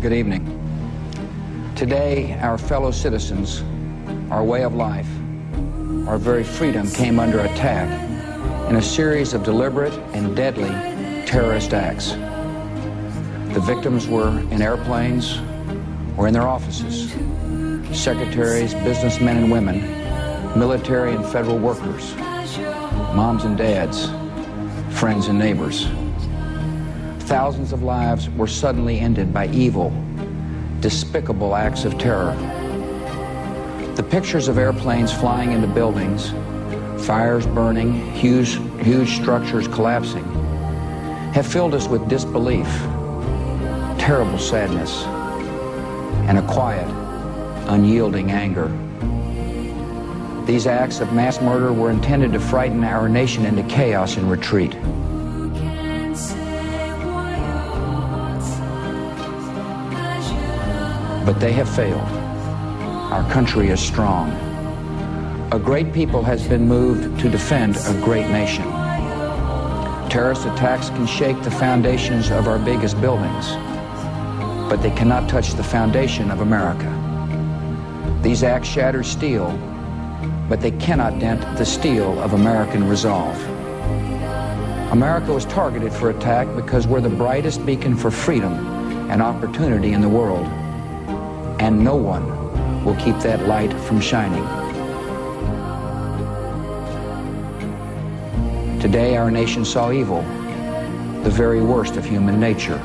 Good evening. Today, our fellow citizens, our way of life, our very freedom came under attack in a series of deliberate and deadly terrorist acts. The victims were in airplanes or in their offices, secretaries, businessmen and women, military and federal workers, moms and dads, friends and neighbors. Thousands of lives were suddenly ended by evil, despicable acts of terror. The pictures of airplanes flying into buildings, fires burning, huge, huge structures collapsing, have filled us with disbelief, terrible sadness, and a quiet, unyielding anger. These acts of mass murder were intended to frighten our nation into chaos and retreat. But they have failed. Our country is strong. A great people has been moved to defend a great nation. Terrorist attacks can shake the foundations of our biggest buildings, but they cannot touch the foundation of America. These acts shatter steel, but they cannot dent the steel of American resolve. America was targeted for attack because we're the brightest beacon for freedom and opportunity in the world and no one will keep that light from shining. Today, our nation saw evil, the very worst of human nature.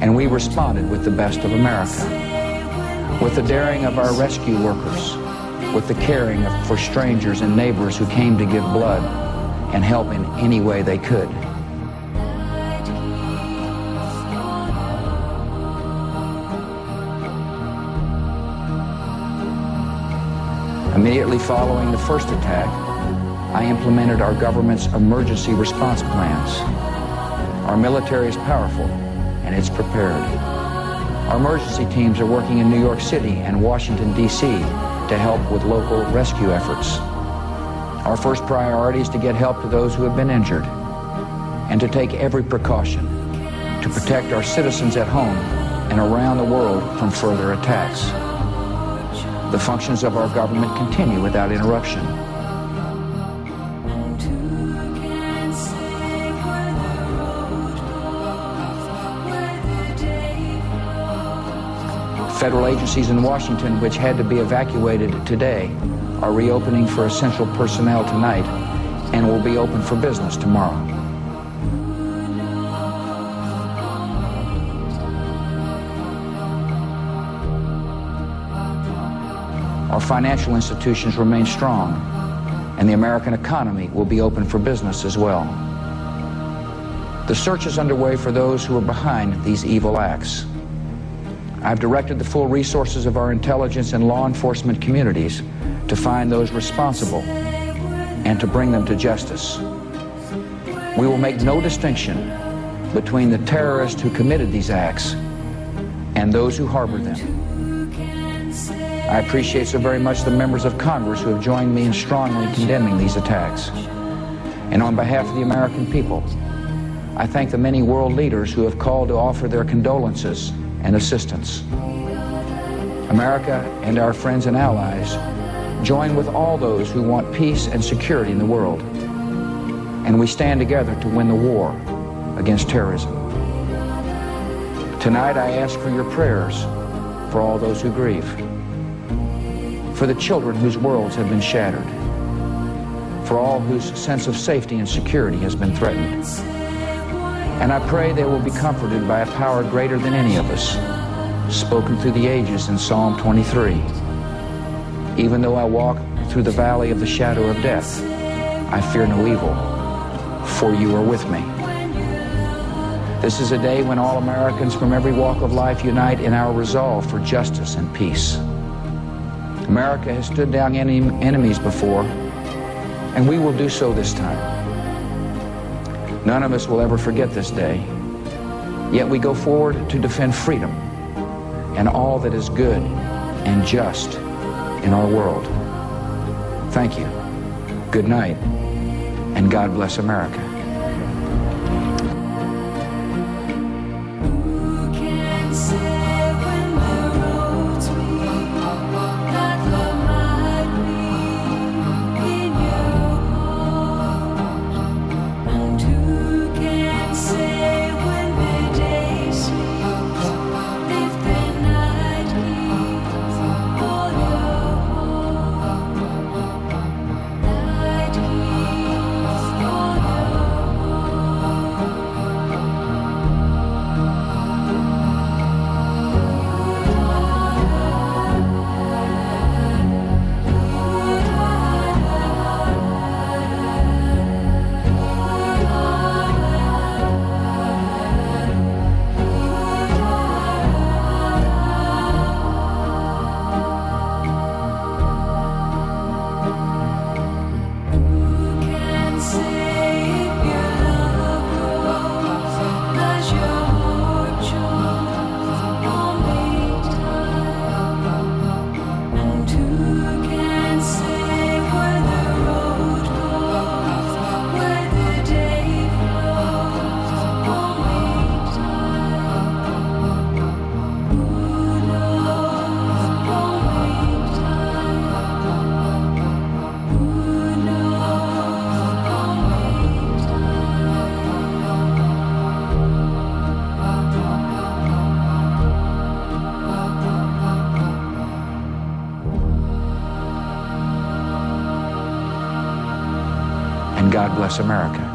And we responded with the best of America, with the daring of our rescue workers, with the caring for strangers and neighbors who came to give blood and help in any way they could. Immediately following the first attack, I implemented our government's emergency response plans. Our military is powerful and it's prepared. Our emergency teams are working in New York City and Washington, D.C to help with local rescue efforts. Our first priority is to get help to those who have been injured and to take every precaution to protect our citizens at home and around the world from further attacks. The functions of our government continue without interruption. Federal agencies in Washington, which had to be evacuated today, are reopening for essential personnel tonight and will be open for business tomorrow. Our financial institutions remain strong, and the American economy will be open for business as well. The search is underway for those who are behind these evil acts. I've directed the full resources of our intelligence and law enforcement communities to find those responsible and to bring them to justice. We will make no distinction between the terrorists who committed these acts and those who harbored them. I appreciate so very much the members of Congress who have joined me in strongly condemning these attacks. And on behalf of the American people, I thank the many world leaders who have called to offer their condolences and assistance. America and our friends and allies join with all those who want peace and security in the world. And we stand together to win the war against terrorism. Tonight I ask for your prayers for all those who grieve, for the children whose worlds have been shattered, for all whose sense of safety and security has been threatened. And I pray they will be comforted by a power greater than any of us, spoken through the ages in Psalm 23. Even though I walk through the valley of the shadow of death, I fear no evil, for you are with me. This is a day when all Americans from every walk of life unite in our resolve for justice and peace. America has stood down enemies before, and we will do so this time. None of us will ever forget this day. Yet we go forward to defend freedom and all that is good and just in our world. Thank you. Good night, and God bless America. God bless America.